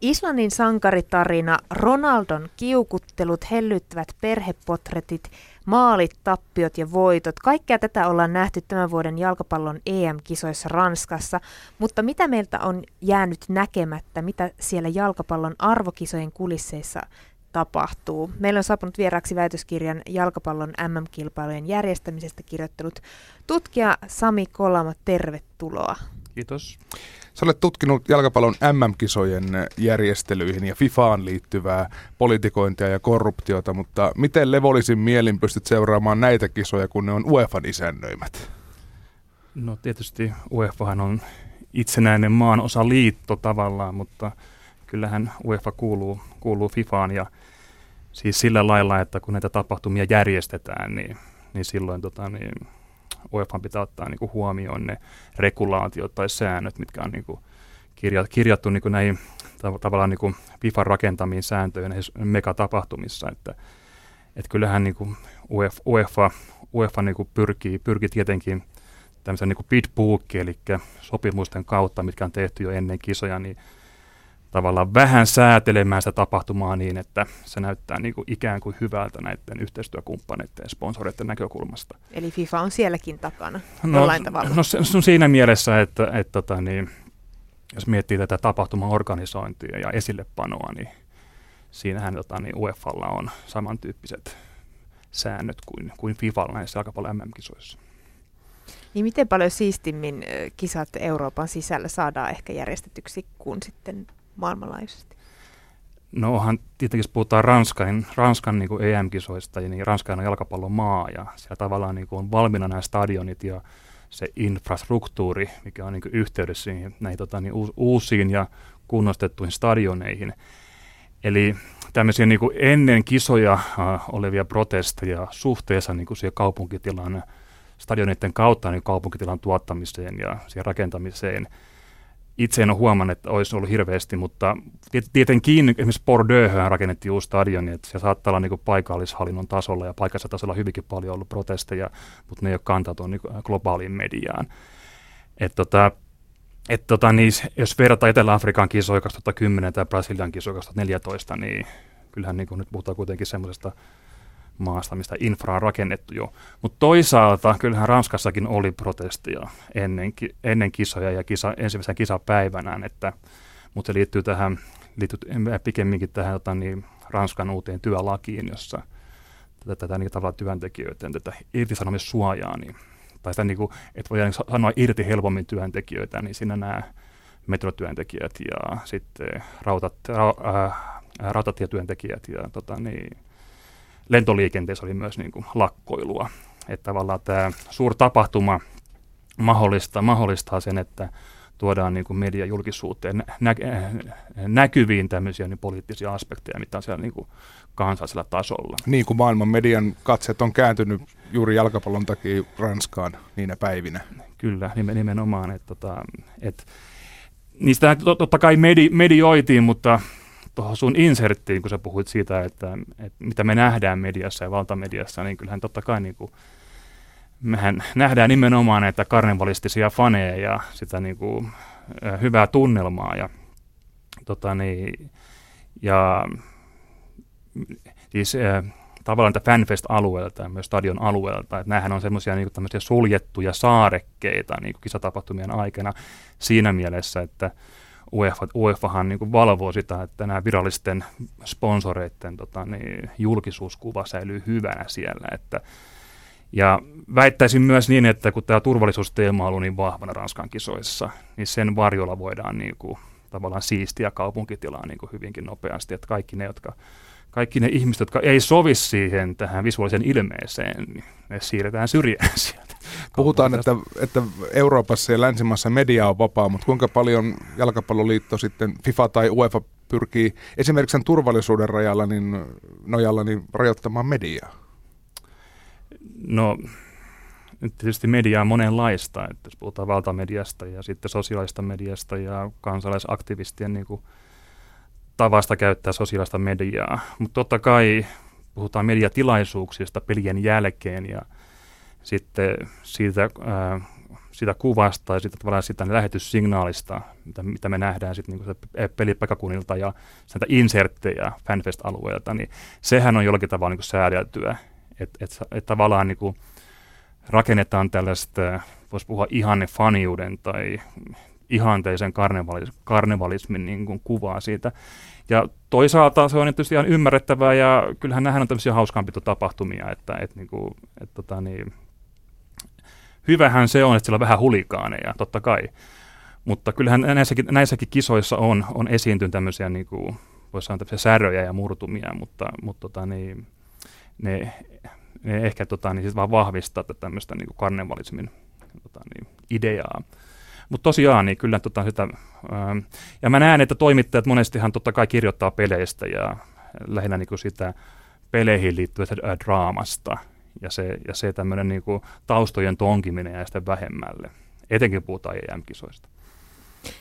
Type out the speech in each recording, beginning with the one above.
Islannin sankaritarina, Ronaldon kiukuttelut, hellyttävät perhepotretit, maalit, tappiot ja voitot. Kaikkea tätä ollaan nähty tämän vuoden jalkapallon EM-kisoissa Ranskassa, mutta mitä meiltä on jäänyt näkemättä, mitä siellä jalkapallon arvokisojen kulisseissa tapahtuu. Meillä on saapunut vieraksi väitöskirjan jalkapallon MM-kilpailujen järjestämisestä kirjoittanut tutkija Sami Kolama. Tervetuloa. Kiitos. Sä olet tutkinut jalkapallon MM-kisojen järjestelyihin ja FIFAan liittyvää politikointia ja korruptiota, mutta miten levollisin mielin pystyt seuraamaan näitä kisoja, kun ne on UEFan isännöimät? No tietysti UEFahan on itsenäinen maan osa liitto tavallaan, mutta kyllähän UEFA kuuluu, kuuluu FIFAan ja siis sillä lailla, että kun näitä tapahtumia järjestetään, niin, niin silloin tota, niin UEFA pitää ottaa niin kuin huomioon ne regulaatiot tai säännöt, mitkä on niin kuin kirja, kirjattu niin kuin näihin tav- tavallaan niin FIFAn rakentamiin sääntöihin megatapahtumissa, että, että kyllähän niin kuin UEFA, UEFA, UEFA niin kuin pyrkii, pyrkii tietenkin tämmöisen niin bid eli sopimusten kautta, mitkä on tehty jo ennen kisoja, niin tavallaan vähän säätelemään sitä tapahtumaa niin, että se näyttää niin kuin ikään kuin hyvältä näiden yhteistyökumppaneiden ja sponsoreiden näkökulmasta. Eli FIFA on sielläkin takana no, jollain tavalla? No se, se on siinä mielessä, että, että, tota niin, jos miettii tätä tapahtuman organisointia ja esillepanoa, niin siinähän tota, niin UEFalla on samantyyppiset säännöt kuin, kuin FIFalla näissä jalkapallon MM-kisoissa. Niin miten paljon siistimmin kisat Euroopan sisällä saadaan ehkä järjestetyksi kuin sitten maailmanlaajuisesti? No onhan tietenkin, jos puhutaan Ranskan, Ranskan niin kuin EM-kisoista, niin Ranska on jalkapallon maa ja siellä tavallaan niin kuin on valmiina nämä stadionit ja se infrastruktuuri, mikä on niin kuin yhteydessä siihen, näihin tota, niin uusiin ja kunnostettuihin stadioneihin. Eli tämmöisiä niin kuin ennen kisoja äh, olevia protesteja suhteessa niin kuin siihen kaupunkitilan stadionitten kautta niin kaupunkitilan tuottamiseen ja siihen rakentamiseen – itse en ole huomannut, että olisi ollut hirveästi, mutta tietenkin esimerkiksi Bordeauxhan rakennettiin uusi stadion, että se saattaa olla niin paikallishallinnon tasolla ja paikallisella tasolla hyvinkin paljon ollut protesteja, mutta ne ei ole kantautunut niin globaaliin mediaan. Et tota, et tota, niin, jos verrataan Etelä-Afrikan kisoja 2010 tai Brasilian kisoja 2014, niin kyllähän niin nyt puhutaan kuitenkin semmoisesta maasta, mistä infra on rakennettu jo. Mutta toisaalta kyllähän Ranskassakin oli protestia ennen, ennen kisoja ja kisa, ensimmäisen kisapäivänään, että, mutta se liittyy tähän, liittyy pikemminkin tähän tota, niin, Ranskan uuteen työlakiin, jossa tätä, tätä niin, tavallaan työntekijöiden tätä irtisanomissuojaa, niin, tai sitä, niin kuin, että voidaan sanoa irti helpommin työntekijöitä, niin siinä nämä metrotyöntekijät ja sitten rautat, ra, äh, rautatietyöntekijät ja tota, niin, lentoliikenteessä oli myös niin kuin lakkoilua. Että tavallaan tämä suurtapahtuma mahdollistaa, mahdollistaa sen, että tuodaan niin kuin mediajulkisuuteen nä- näkyviin tämmöisiä niin poliittisia aspekteja, mitä on siellä niin kuin kansallisella tasolla. Niin kuin maailman median katseet on kääntynyt juuri jalkapallon takia Ranskaan niinä päivinä. Kyllä, nimenomaan. Että, tota, että niistä totta kai medi, medioitiin, mutta tuohon sun inserttiin, kun sä puhuit siitä, että, että mitä me nähdään mediassa ja valtamediassa, niin kyllähän totta kai niin kuin, mehän nähdään nimenomaan näitä karnevalistisia faneja ja sitä niin kuin, hyvää tunnelmaa ja, tota niin, ja siis tavallaan tätä fanfest-alueelta ja myös stadion alueelta, että näähän on semmoisia niin suljettuja saarekkeita niin kisatapahtumien aikana siinä mielessä, että UEFA, UEFahan niin valvoo sitä, että nämä virallisten sponsoreiden tota, niin, julkisuuskuva säilyy hyvänä siellä. Että, ja väittäisin myös niin, että kun tämä turvallisuusteema on ollut niin vahvana Ranskan kisoissa, niin sen varjolla voidaan niin kuin, tavallaan siistiä kaupunkitilaa niin kuin hyvinkin nopeasti, että kaikki ne, jotka kaikki ne ihmiset, jotka ei sovi siihen tähän visuaaliseen ilmeeseen, niin ne siirretään syrjään sieltä. Puhutaan, että, että Euroopassa ja länsimaissa media on vapaa, mutta kuinka paljon jalkapalloliitto sitten, FIFA tai UEFA pyrkii esimerkiksi sen turvallisuuden rajalla, niin, nojalla niin rajoittamaan mediaa? No tietysti mediaa on monenlaista, että jos puhutaan valtamediasta ja sitten sosiaalista mediasta ja kansalaisaktivistien niin kuin tavasta käyttää sosiaalista mediaa. Mutta totta kai puhutaan mediatilaisuuksista pelien jälkeen ja sitten siitä ää, sitä kuvasta ja sitä, tavallaan sitä lähetyssignaalista, mitä, mitä me nähdään sitten niin pelipaikakunnilta ja sitä inserttejä Fanfest-alueelta, niin sehän on jollakin tavalla niin säädeltyä. Että et, et tavallaan niin kuin rakennetaan tällaista, voisi puhua ihanne faniuden tai ihanteisen karnevalis, karnevalismin niin kuin kuvaa siitä. Ja toisaalta se on tietysti ihan ymmärrettävää ja kyllähän nähdään on tämmöisiä hauskaanpitotapahtumia, että, että, niin kuin, että tota niin, hyvähän se on, että siellä on vähän hulikaaneja, totta kai. Mutta kyllähän näissäkin, näissäkin kisoissa on, on esiintynyt tämmöisiä, niin kuin, voisi sanoa säröjä ja murtumia, mutta, mutta tota, niin, ne, ne ehkä tota, niin sit vaan vahvistaa tätä tämmöistä niin karnevalismin tota, niin, ideaa. Mutta tosiaan, niin kyllä tota, sitä, ää, ja mä näen, että toimittajat monestihan totta kai kirjoittaa peleistä ja lähinnä niin kuin sitä peleihin liittyvästä draamasta, ja se, ja se tämmöinen niin kuin taustojen tonkiminen ja sitten vähemmälle, etenkin puhutaan EM-kisoista.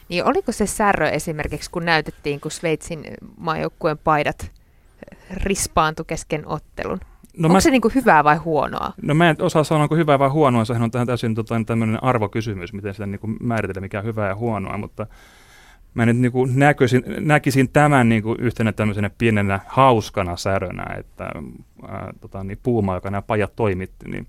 Niin oliko se särö esimerkiksi, kun näytettiin, kun Sveitsin maajoukkueen paidat rispaantu kesken ottelun? No Onko mä, se niin kuin hyvää vai huonoa? No mä en osaa sanoa, onko hyvää vai huonoa. Sehän on täysin tota, tämmöinen arvokysymys, miten sitä niin kuin määritellä, mikä on hyvää ja huonoa, mutta mä nyt niin kuin näkisin, näkisin tämän niin kuin yhtenä tämmöisenä pienenä hauskana särönä, että ää, tota, niin Puuma, joka nämä pajat toimitti, niin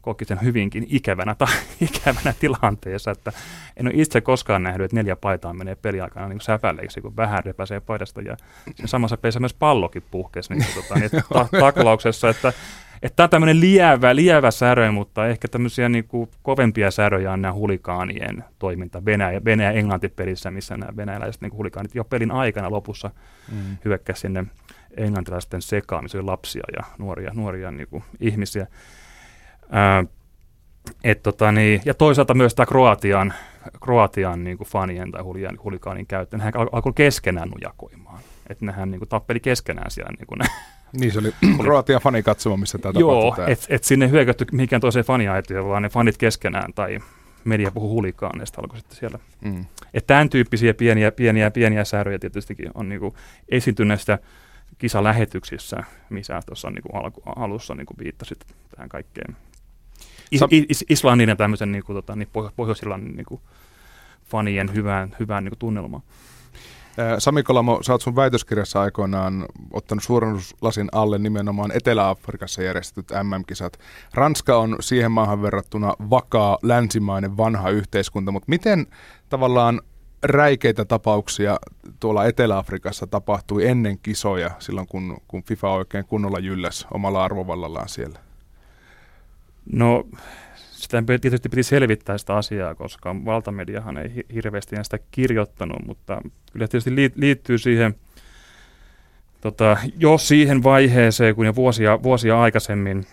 koki sen hyvinkin ikävänä, tai ikävänä tilanteessa, että en ole itse koskaan nähnyt, että neljä paitaa menee peliaikana niin säpälleiksi, kun vähän repäsee paidasta, ja sen samassa pelissä myös pallokin puhkesi niin, tota, niin, ta- taklauksessa, että että tämä on tämmöinen lievä, lievä särö, mutta ehkä tämmöisiä niin kuin kovempia säröjä on nämä hulikaanien toiminta Venäjä, Venäjä Englanti-pelissä, missä nämä venäläiset niin hulikaanit jo pelin aikana lopussa mm. hyökkäsivät sinne englantilaisten sekaan, missä oli lapsia ja nuoria, nuoria niin kuin ihmisiä. Ää, et tota, niin, ja toisaalta myös tämä Kroatian, Kroatian niin kuin fanien tai hulikaanin käyttö, nehän alkoi keskenään nujakoimaan. Että nehän niin kuin, tappeli keskenään siellä niin kuin niin se oli Kroatian fanikatsoma, missä tämä Joo, että et sinne hyökätty mihinkään toiseen faniaitoon, vaan ne fanit keskenään tai media puhuu hulikaaneista alkoi sitten siellä. Mm. Että tämän tyyppisiä pieniä, pieniä, pieniä säädöjä tietystikin on niinku esiintyneistä kisalähetyksissä, missä tuossa niinku alku, alussa niinku viittasit tähän kaikkeen. Is, is, Islannin ja tämmöisen niinku, tota, niin Pohjois-Irlannin niinku, fanien hyvään, hyvään niinku, tunnelmaan. Sami Kolamo, sä oot sun väitöskirjassa aikoinaan ottanut suurennuslasin alle nimenomaan Etelä-Afrikassa järjestetyt MM-kisat. Ranska on siihen maahan verrattuna vakaa, länsimainen, vanha yhteiskunta, mutta miten tavallaan räikeitä tapauksia tuolla Etelä-Afrikassa tapahtui ennen kisoja, silloin kun, kun FIFA oikein kunnolla jylläs omalla arvovallallaan siellä? No sitä tietysti piti selvittää sitä asiaa, koska valtamediahan ei hirveästi sitä kirjoittanut, mutta kyllä tietysti liittyy siihen, tota, jo siihen vaiheeseen, kun jo vuosia, vuosia aikaisemmin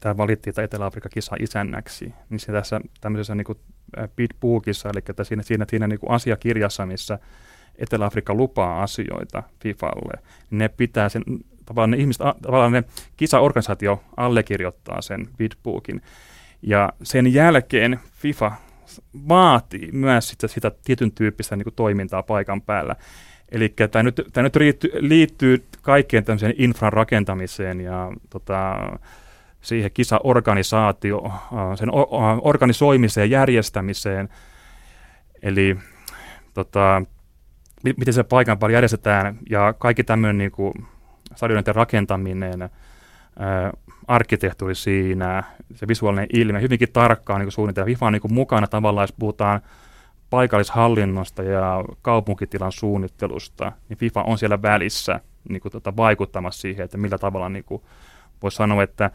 tämä valittiin tämä Etelä-Afrikan kisa isännäksi, niin se tässä tämmöisessä niin Bitbookissa, eli että siinä, siinä, siinä niin asiakirjassa, missä Etelä-Afrikka lupaa asioita FIFAlle, niin ne pitää sen, tavallaan ne ihmiset, tavallaan ne kisaorganisaatio allekirjoittaa sen Bitbookin. Ja sen jälkeen FIFA vaatii myös sitä, sitä tietyn tyyppistä niin kuin toimintaa paikan päällä. Eli tämä nyt, tämä nyt liittyy, liittyy kaikkeen tämmöiseen infran rakentamiseen ja tota, siihen kisaorganisaatio, äh, sen organisoimiseen, järjestämiseen. Eli tota, miten se paikan päällä järjestetään ja kaikki tämmöinen niin kuin, stadioiden rakentaminen, arkkitehtuuri siinä, se visuaalinen ilme, hyvinkin tarkkaan niin suunnitella. FIFA on niin mukana tavallaan, jos puhutaan paikallishallinnosta ja kaupunkitilan suunnittelusta, niin FIFA on siellä välissä niin kuin, tota, vaikuttamassa siihen, että millä tavalla niin kuin, voisi sanoa, että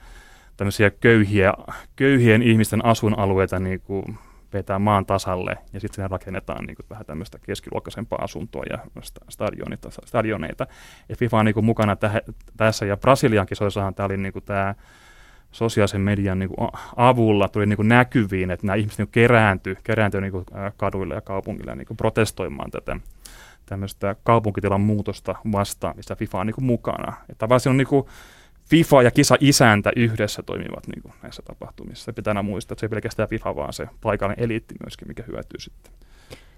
tämmöisiä köyhiä, köyhien ihmisten asuinalueita niin kuin, vetää maan tasalle ja sitten sinne rakennetaan niin kuin, vähän tämmöistä keskiluokkaisempaa asuntoa ja stadioneita. stadioneita. Ja FIFA on niin kuin, mukana täh- tässä ja Brasilian kisoissahan tämä oli niin kuin, tämä sosiaalisen median niin kuin, avulla tuli niin kuin, näkyviin, että nämä ihmiset niin kerääntyi, kerääntyi niin kaduille ja kaupungille niin kuin, protestoimaan tätä tämmöistä kaupunkitilan muutosta vastaan, missä FIFA on niin kuin, mukana. Että vaan on niin kuin, FIFA ja kisa-isäntä yhdessä toimivat niin kuin näissä tapahtumissa. Se pitää aina muistaa, että se ei pelkästään FIFA, vaan se paikallinen eliitti myöskin, mikä hyötyy sitten.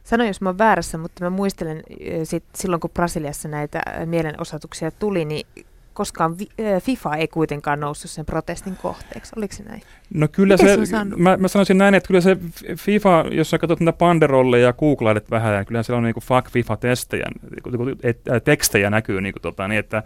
Sano, jos mä oon väärässä, mutta mä muistelen sit, silloin, kun Brasiliassa näitä mielenosoituksia tuli, niin koskaan FIFA ei kuitenkaan noussut sen protestin kohteeksi. Oliko se näin? No kyllä Miten se, mä, mä sanoisin näin, että kyllä se FIFA, jos sä katsot niitä panderolleja ja googlailet vähän, niin kyllä siellä on niinku fuck FIFA-testejä, niinku, tekstejä näkyy, niinku, tota, niin että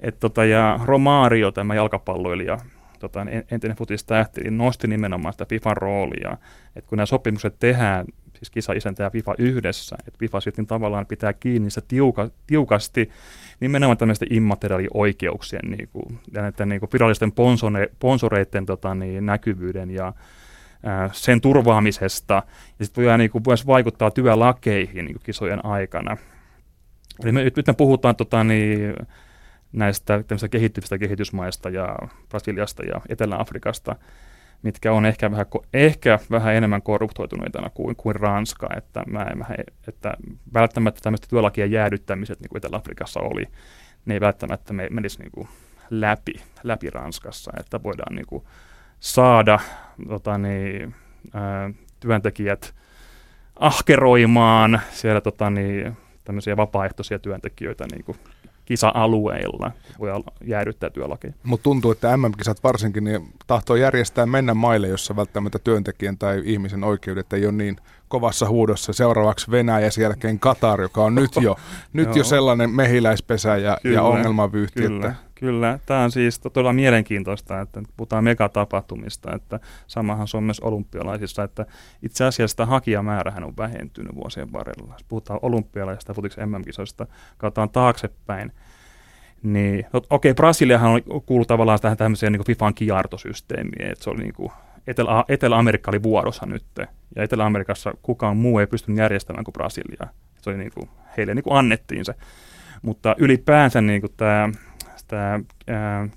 et, tota, ja Romario, tämä jalkapalloilija, tota, entinen futistähti, niin nosti nimenomaan sitä FIFAn roolia, että kun nämä sopimukset tehdään, siis kisa isäntä ja FIFA yhdessä, että FIFA sitten tavallaan pitää kiinni sitä tiuka, tiukasti nimenomaan tämmöisten immateriaalioikeuksien niin kuin, ja näiden niin kuin virallisten sponsoreiden tota, niin, näkyvyyden ja sen turvaamisesta, ja sitten voi niin kuin, myös vaikuttaa työlakeihin niin kuin kisojen aikana. Eli me, nyt me puhutaan tota, niin, näistä kehittyvistä kehitysmaista ja Brasiliasta ja Etelä-Afrikasta, mitkä on ehkä vähän, ehkä vähän enemmän korruptoituneita kuin, kuin Ranska, että, mä, mä, että välttämättä tämmöistä työlakien jäädyttämiset, niin kuin Etelä-Afrikassa oli, ne ei välttämättä me, menisi niin kuin läpi, läpi Ranskassa, että voidaan niin kuin saada tota niin, työntekijät ahkeroimaan siellä tota niin, tämmöisiä vapaaehtoisia työntekijöitä niin kuin kisa-alueilla voi jäädyttää työlakeja. Mutta tuntuu, että MM-kisat varsinkin niin tahtoo järjestää mennä maille, jossa välttämättä työntekijän tai ihmisen oikeudet ei ole niin kovassa huudossa. Seuraavaksi Venäjä ja sen jälkeen Katar, joka on nyt jo, nyt jo sellainen mehiläispesä ja, kyllä, ja ongelmavyyhti. Kyllä. Että Kyllä, tämä on siis todella mielenkiintoista, että puhutaan megatapahtumista, että samahan se on myös olympialaisissa, että itse asiassa tämä hakijamäärähän on vähentynyt vuosien varrella. Jos puhutaan olympialaisista futiksi MM-kisoista, katsotaan taaksepäin, niin no, okei, okay, Brasiliahan on kuullut tavallaan tähän tämmöiseen niin FIFAn kiartosysteemiin, että se oli niin kuin, Etelä- Etelä-Amerikka oli vuorossa nyt, ja Etelä-Amerikassa kukaan muu ei pystynyt järjestämään kuin Brasilia. Se oli niin kuin, heille niin kuin annettiin se. Mutta ylipäänsä niin kuin tämä tämä ää,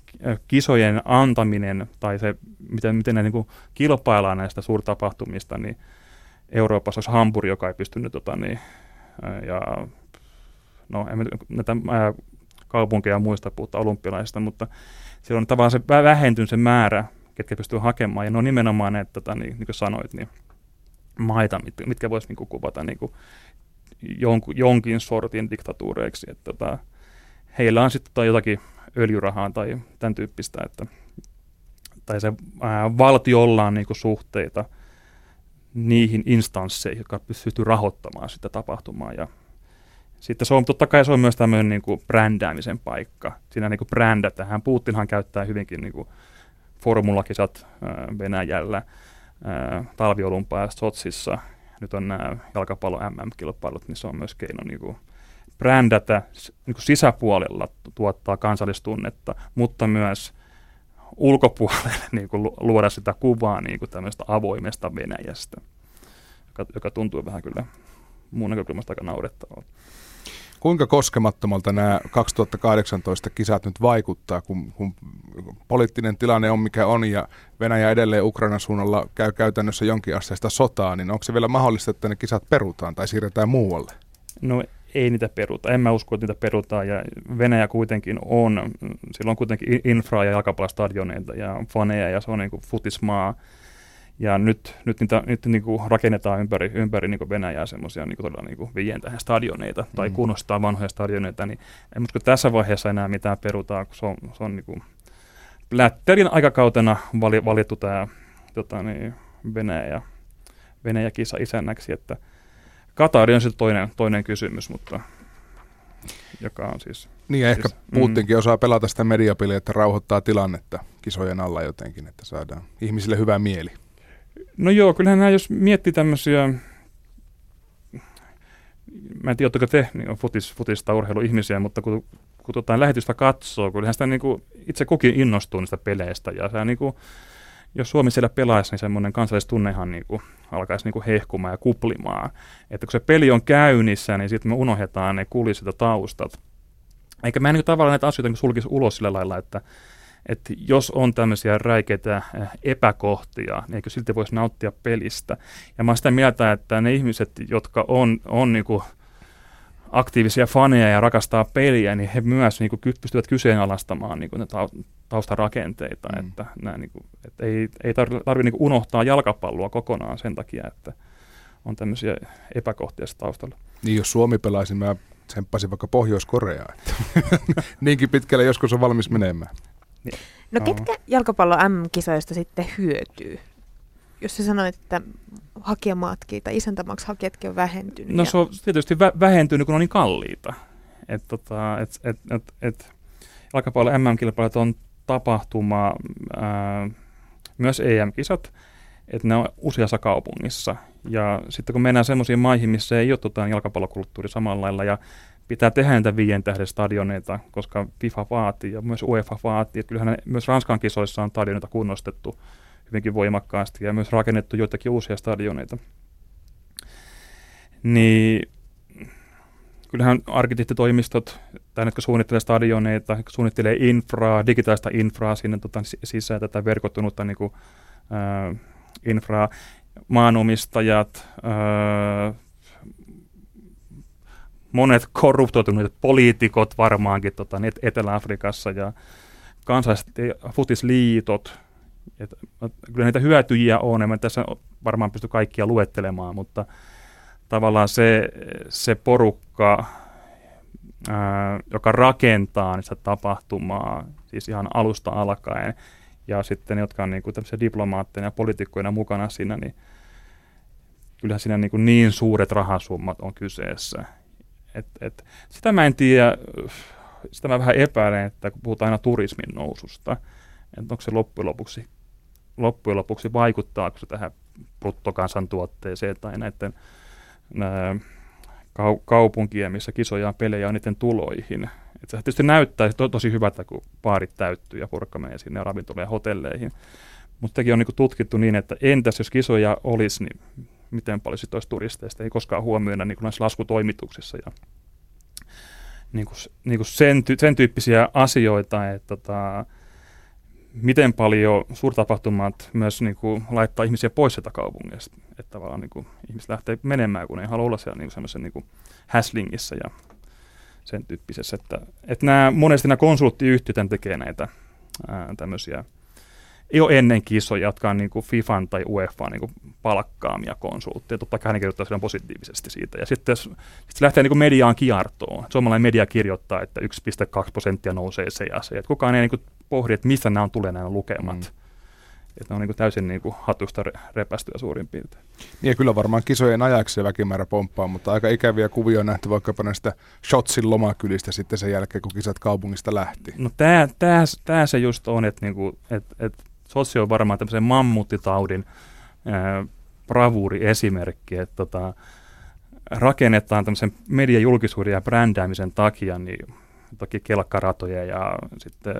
kisojen antaminen tai se, miten, miten ne niin kuin kilpaillaan näistä suurtapahtumista, niin Euroopassa olisi Hamburg, joka ei pystynyt, tota, niin, ja no, en näitä ää, kaupunkeja muista puhuttaa olympialaisista, mutta siellä on tavallaan se vähentynyt se määrä, ketkä pystyy hakemaan, ja ne on nimenomaan ne, tota, niin, niin kuin sanoit, niin maita, mitkä, mitkä voisi niin kuvata niin kuin jonkin, jonkin sortin diktatuureiksi, että tota, heillä on sitten jotakin öljyrahaa tai tämän tyyppistä, että, tai se ää, valtiolla on niinku suhteita niihin instansseihin, jotka pystyy rahoittamaan sitä tapahtumaa. Ja sitten se on, totta kai se on myös tämmöinen niin kuin brändäämisen paikka. Siinä niin kuin brändätään. Putinhan käyttää hyvinkin niin kuin formulakisat ää, Venäjällä, ää, talviolumpaa Sotsissa. Nyt on nämä jalkapallo MM-kilpailut, niin se on myös keino niin kuin brändätä niin kuin sisäpuolella tuottaa kansallistunnetta, mutta myös ulkopuolelle niin kuin luoda sitä kuvaa niin kuin tämmöistä avoimesta Venäjästä, joka, joka tuntuu vähän kyllä muun näkökulmasta aika naurettavalta. Kuinka koskemattomalta nämä 2018 kisat nyt vaikuttaa, kun, kun poliittinen tilanne on mikä on ja Venäjä edelleen Ukrainan suunnalla käy käytännössä jonkinasteista sotaa, niin onko se vielä mahdollista, että ne kisat perutaan tai siirretään muualle? No ei niitä peruta. En mä usko, että niitä perutaan. Ja Venäjä kuitenkin on, sillä on kuitenkin infraa ja jalkapallostadioneita ja faneja ja se on niin kuin futismaa. Ja nyt, nyt niitä nyt niin kuin rakennetaan ympäri, ympäri niin kuin Venäjää semmoisia niin todella niin kuin tähän stadioneita tai mm. kunnostaa vanhoja stadioneita, niin en usko tässä vaiheessa enää mitään perutaan, kun se on, se on niin kuin Lätterin aikakautena vali, valittu tämä tota niin, Venäjä, Venäjä kisa isännäksi, että – Katari on sitten toinen, toinen kysymys, mutta joka on siis... Niin ehkä siis, Putinkin mm. osaa pelata sitä mediapeliä, että rauhoittaa tilannetta kisojen alla jotenkin, että saadaan ihmisille hyvä mieli. No joo, kyllähän nämä, jos miettii tämmöisiä, mä en tiedä, oletteko te niin on futis, futista urheiluihmisiä, mutta kun, kun tuota, lähetystä katsoo, kyllähän sitä niin kuin, itse kukin innostuu niistä peleistä ja se niin kuin, jos Suomi siellä pelaisi, niin semmoinen kansallistunnehan niin kuin alkaisi niin kuin hehkumaan ja kuplimaan. Että kun se peli on käynnissä, niin sitten me unohdetaan ne kulissit ja taustat. Eikä mä en niin tavallaan näitä asioita niin sulkisi ulos sillä lailla, että, että jos on tämmöisiä räikeitä eh, epäkohtia, niin eikö silti voisi nauttia pelistä. Ja mä oon sitä mieltä, että ne ihmiset, jotka on, on niin kuin aktiivisia faneja ja rakastaa peliä, niin he myös niin kuin, pystyvät kyseenalaistamaan niin kuin, ne taustarakenteita. Mm. Että, nämä, niin kuin, että ei, ei tarvitse tarvi, niin unohtaa jalkapalloa kokonaan sen takia, että on tämmöisiä epäkohtia taustalla. Niin jos Suomi pelaisi, mä tsemppasi vaikka Pohjois-Koreaa. Niinkin pitkälle joskus on valmis menemään. No ketkä jalkapallo M-kisoista sitten hyötyy? Jos sä sanoit, että hakijamaatkin tai isäntämaks hakijatkin on vähentynyt. No se on tietysti vä- vähentynyt, kun on niin kalliita. Et, tota, et, et, et, et, jalkapallo MM-kilpailut on tapahtuma, ää, myös EM-kisat, että ne on useassa kaupungissa. Ja sitten kun mennään semmoisiin maihin, missä ei ole tota jalkapallokulttuuri samalla lailla ja pitää tehdä niitä viien tähden stadioneita, koska FIFA vaatii ja myös UEFA vaatii. Että kyllähän myös Ranskan kisoissa on stadioneita kunnostettu hyvinkin voimakkaasti ja myös rakennettu joitakin uusia stadioneita. Niin kyllähän arkkitehtitoimistot, tai jotka suunnittelee stadioneita, suunnittelee infraa, digitaalista infraa sinne tota, sisään, tätä verkottunutta niin kuin, äh, infraa, maanomistajat, äh, monet korruptoituneet poliitikot varmaankin tota, Etelä-Afrikassa ja kansalliset futisliitot. Et, kyllä niitä hyötyjiä on, en tässä varmaan pysty kaikkia luettelemaan, mutta tavallaan se, se porukka, ää, joka rakentaa sitä tapahtumaa, siis ihan alusta alkaen, ja sitten jotka on niin kuin diplomaatteja ja poliitikkoina mukana siinä, niin kyllähän siinä niin, kuin niin suuret rahasummat on kyseessä. Et, et, sitä mä en tiedä, sitä mä vähän epäilen, että kun puhutaan aina turismin noususta, että onko se loppujen lopuksi, loppujen lopuksi vaikuttaako se tähän bruttokansantuotteeseen tai näiden nää, kau- kaupunkien, missä kisoja on pelejä on niiden tuloihin. Et se tietysti näyttää to- tosi hyvältä, kun baarit täyttyy ja porukka menee sinne ravintolojen hotelleihin. Mutta sekin on niinku tutkittu niin, että entäs jos kisoja olisi, niin miten paljon sitten olisi turisteista. Ei koskaan huomioida niin näissä laskutoimituksissa ja niin kuin, niin kuin sen, ty- sen tyyppisiä asioita, että tota, miten paljon suurtapahtumat myös niin kuin, laittaa ihmisiä pois sieltä kaupungista. Että tavallaan niin kuin, ihmiset lähtee menemään, kun ei halua olla siellä niin semmoisen niin häslingissä ja sen tyyppisessä. Että, että nämä, monesti nämä konsulttiyhtiöt tekee näitä ää, tämmöisiä ei ole ennen kisoja, jotka on niin kuin FIFAn tai UEFA niin kuin palkkaamia konsultteja. Totta kai ne kirjoittaa positiivisesti siitä. Ja sitten sit se lähtee niin kuin mediaan kiertoon. Suomalainen media kirjoittaa, että 1,2 prosenttia nousee se ja se. Et kukaan ei niin kuin pohdi, että mistä nämä on tulee nämä lukemat. Mm. Että ne on niin täysin niin kuin hatusta repästyä suurin piirtein. Niin ja kyllä varmaan kisojen ajaksi se väkimäärä pomppaa, mutta aika ikäviä kuvia on nähty vaikkapa näistä Shotsin lomakylistä sitten sen jälkeen, kun kisat kaupungista lähti. No tämä, se just on, että, niin kuin, että, Sotsi on varmaan tämmöisen mammuttitaudin ää, bravuuri esimerkki, että tota, rakennetaan tämmöisen mediajulkisuuden ja brändäämisen takia niin toki kelkkaratoja ja sitten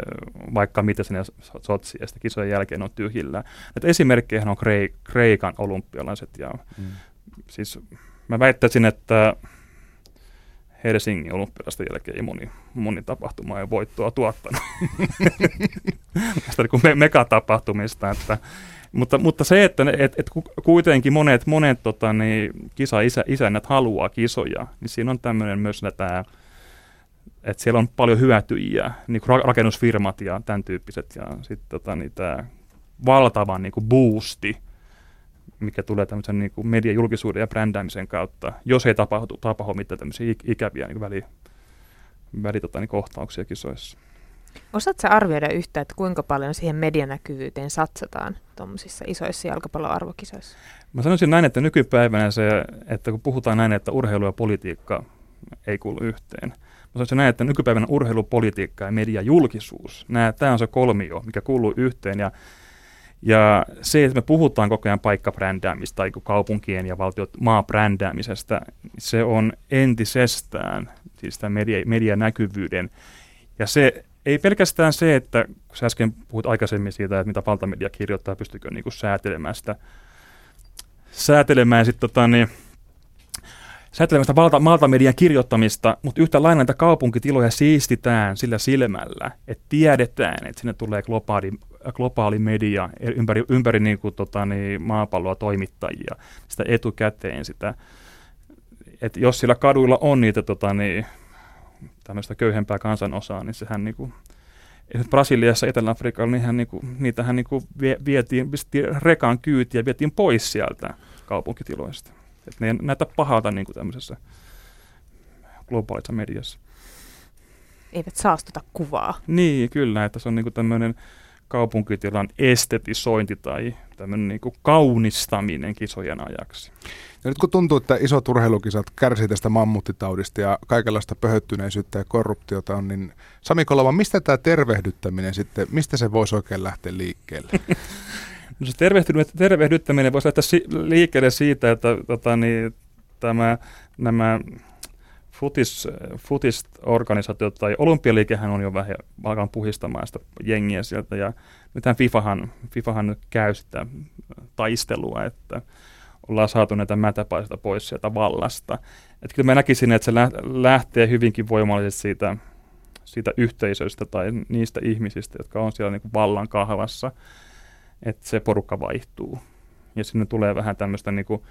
vaikka mitä sinne Sotsi ja kisojen jälkeen on tyhjillä. Että esimerkkejä on Kreikan olympialaiset ja mm. siis mä väittäisin, että Helsingin olympialaisten jälkeen ei moni, moni tapahtuma ja voittoa tuottanut. Tästä niin me, megatapahtumista. Että, mutta, mutta se, että et, et kuitenkin monet, monet tota, niin, kisa isä, isännät haluaa kisoja, niin siinä on tämmöinen myös tämä, että siellä on paljon hyötyjiä, niin kuin rakennusfirmat ja tämän tyyppiset, ja sitten tota, niin, tämä valtavan niin kuin boosti, mikä tulee tämmöisen niin kuin mediajulkisuuden ja brändäämisen kautta, jos ei tapahdu, tapahdu mitään tämmöisiä ikäviä niin väli, väli tota, niin kohtauksia kisoissa. Osaatko arvioida yhtä, että kuinka paljon siihen medianäkyvyyteen satsataan tuommoisissa isoissa jalkapalloarvokisoissa? Mä sanoisin näin, että nykypäivänä se, että kun puhutaan näin, että urheilu ja politiikka ei kuulu yhteen. Mä sanoisin näin, että nykypäivänä urheilupolitiikka ja mediajulkisuus, tämä on se kolmio, mikä kuuluu yhteen ja ja se, että me puhutaan koko ajan paikkabrändäämistä tai kaupunkien ja valtiot maabrändäämisestä, se on entisestään siis tämän media, medianäkyvyyden. Ja se ei pelkästään se, että kun sä äsken puhut aikaisemmin siitä, että mitä valtamedia kirjoittaa, pystykö niin säätelemään sitä, säätelemään sitten tota, niin, säätelemään sitä valta, valtamedian kirjoittamista, mutta yhtä lailla näitä kaupunkitiloja siistitään sillä silmällä, että tiedetään, että sinne tulee globaali globaali media ympäri, ympäri niin kuin, tota, niin, maapalloa toimittajia, sitä etukäteen sitä, että jos sillä kaduilla on niitä tota, niin, tämmöistä köyhempää kansanosaa, niin sehän niin kuin, Brasiliassa, Etelä-Afrikalla, niin hän, niin kuin, niitähän niin kuin vie, vietiin, rekan kyytiä vietiin pois sieltä kaupunkitiloista. Et ne ei näytä pahalta niin kuin tämmöisessä globaalissa mediassa. Eivät saastuta kuvaa. Niin, kyllä, että se on niinku tämmöinen kaupunkitilan estetisointi tai tämmöinen niinku kaunistaminen kisojen ajaksi. Ja nyt kun tuntuu, että isot urheilukisat kärsii tästä mammuttitaudista ja kaikenlaista pöhöttyneisyyttä ja korruptiota on, niin Sami Kolova, mistä tämä tervehdyttäminen sitten, mistä se voisi oikein lähteä liikkeelle? Se tervehdyttäminen voisi lähteä liikkeelle siitä, että tota, niin, tämä, nämä futis, futis-organisaatiot tai olympialiikehän on jo vähän alkanut puhistamaan sitä jengiä sieltä ja nythän FIFAhan, FIFAhan nyt käy sitä taistelua, että ollaan saatu näitä mätäpaisista pois sieltä vallasta. Että kyllä mä näkisin, että se lähtee hyvinkin voimallisesti siitä, siitä yhteisöstä tai niistä ihmisistä, jotka on siellä niin kuin vallan kahvassa, että se porukka vaihtuu. Ja sinne tulee vähän tämmöistä, niin kuin,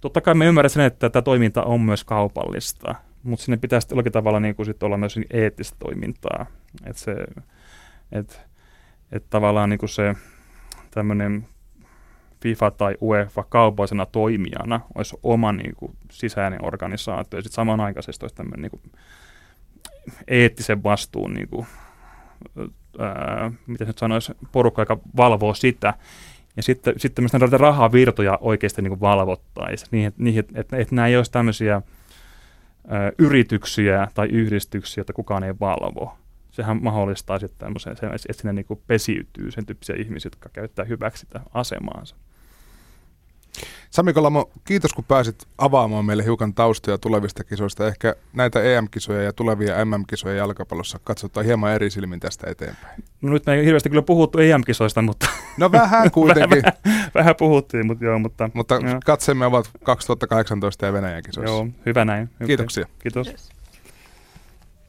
totta kai me ymmärrän sen, että tämä toiminta on myös kaupallista, mutta sinne pitäisi jollakin tavalla niin kuin sit olla myös eettistä toimintaa. Että se, että että tavallaan niin kuin se tämmöinen FIFA tai UEFA kaupallisena toimijana olisi oma niin kuin, sisäinen organisaatio ja sitten samanaikaisesti olisi tämmöinen niin kuin, eettisen vastuun, niin kuin, ää, miten nyt sanoisi, porukka, joka valvoo sitä. Ja sitten, sitten myös näitä rahavirtoja oikeasti niin valvottaisiin, niin, niin että, että, että nämä ei olisi tämmöisiä ää, yrityksiä tai yhdistyksiä, joita kukaan ei valvo sehän mahdollistaa sitten tämmöisen, että sinne niin pesiytyy sen tyyppisiä ihmisiä, jotka käyttää hyväksi sitä asemaansa. Sami Kolamo, kiitos kun pääsit avaamaan meille hiukan taustoja tulevista kisoista. Ehkä näitä EM-kisoja ja tulevia MM-kisoja jalkapallossa katsotaan hieman eri silmin tästä eteenpäin. No nyt me ei hirveästi kyllä puhuttu EM-kisoista, mutta... No vähän kuitenkin. vähän, vähän, puhuttiin, mutta joo. Mutta, mutta katseemme ovat 2018 ja Venäjän kisoissa. Joo, hyvä näin. Kiitoksia. Kiitos. Yes.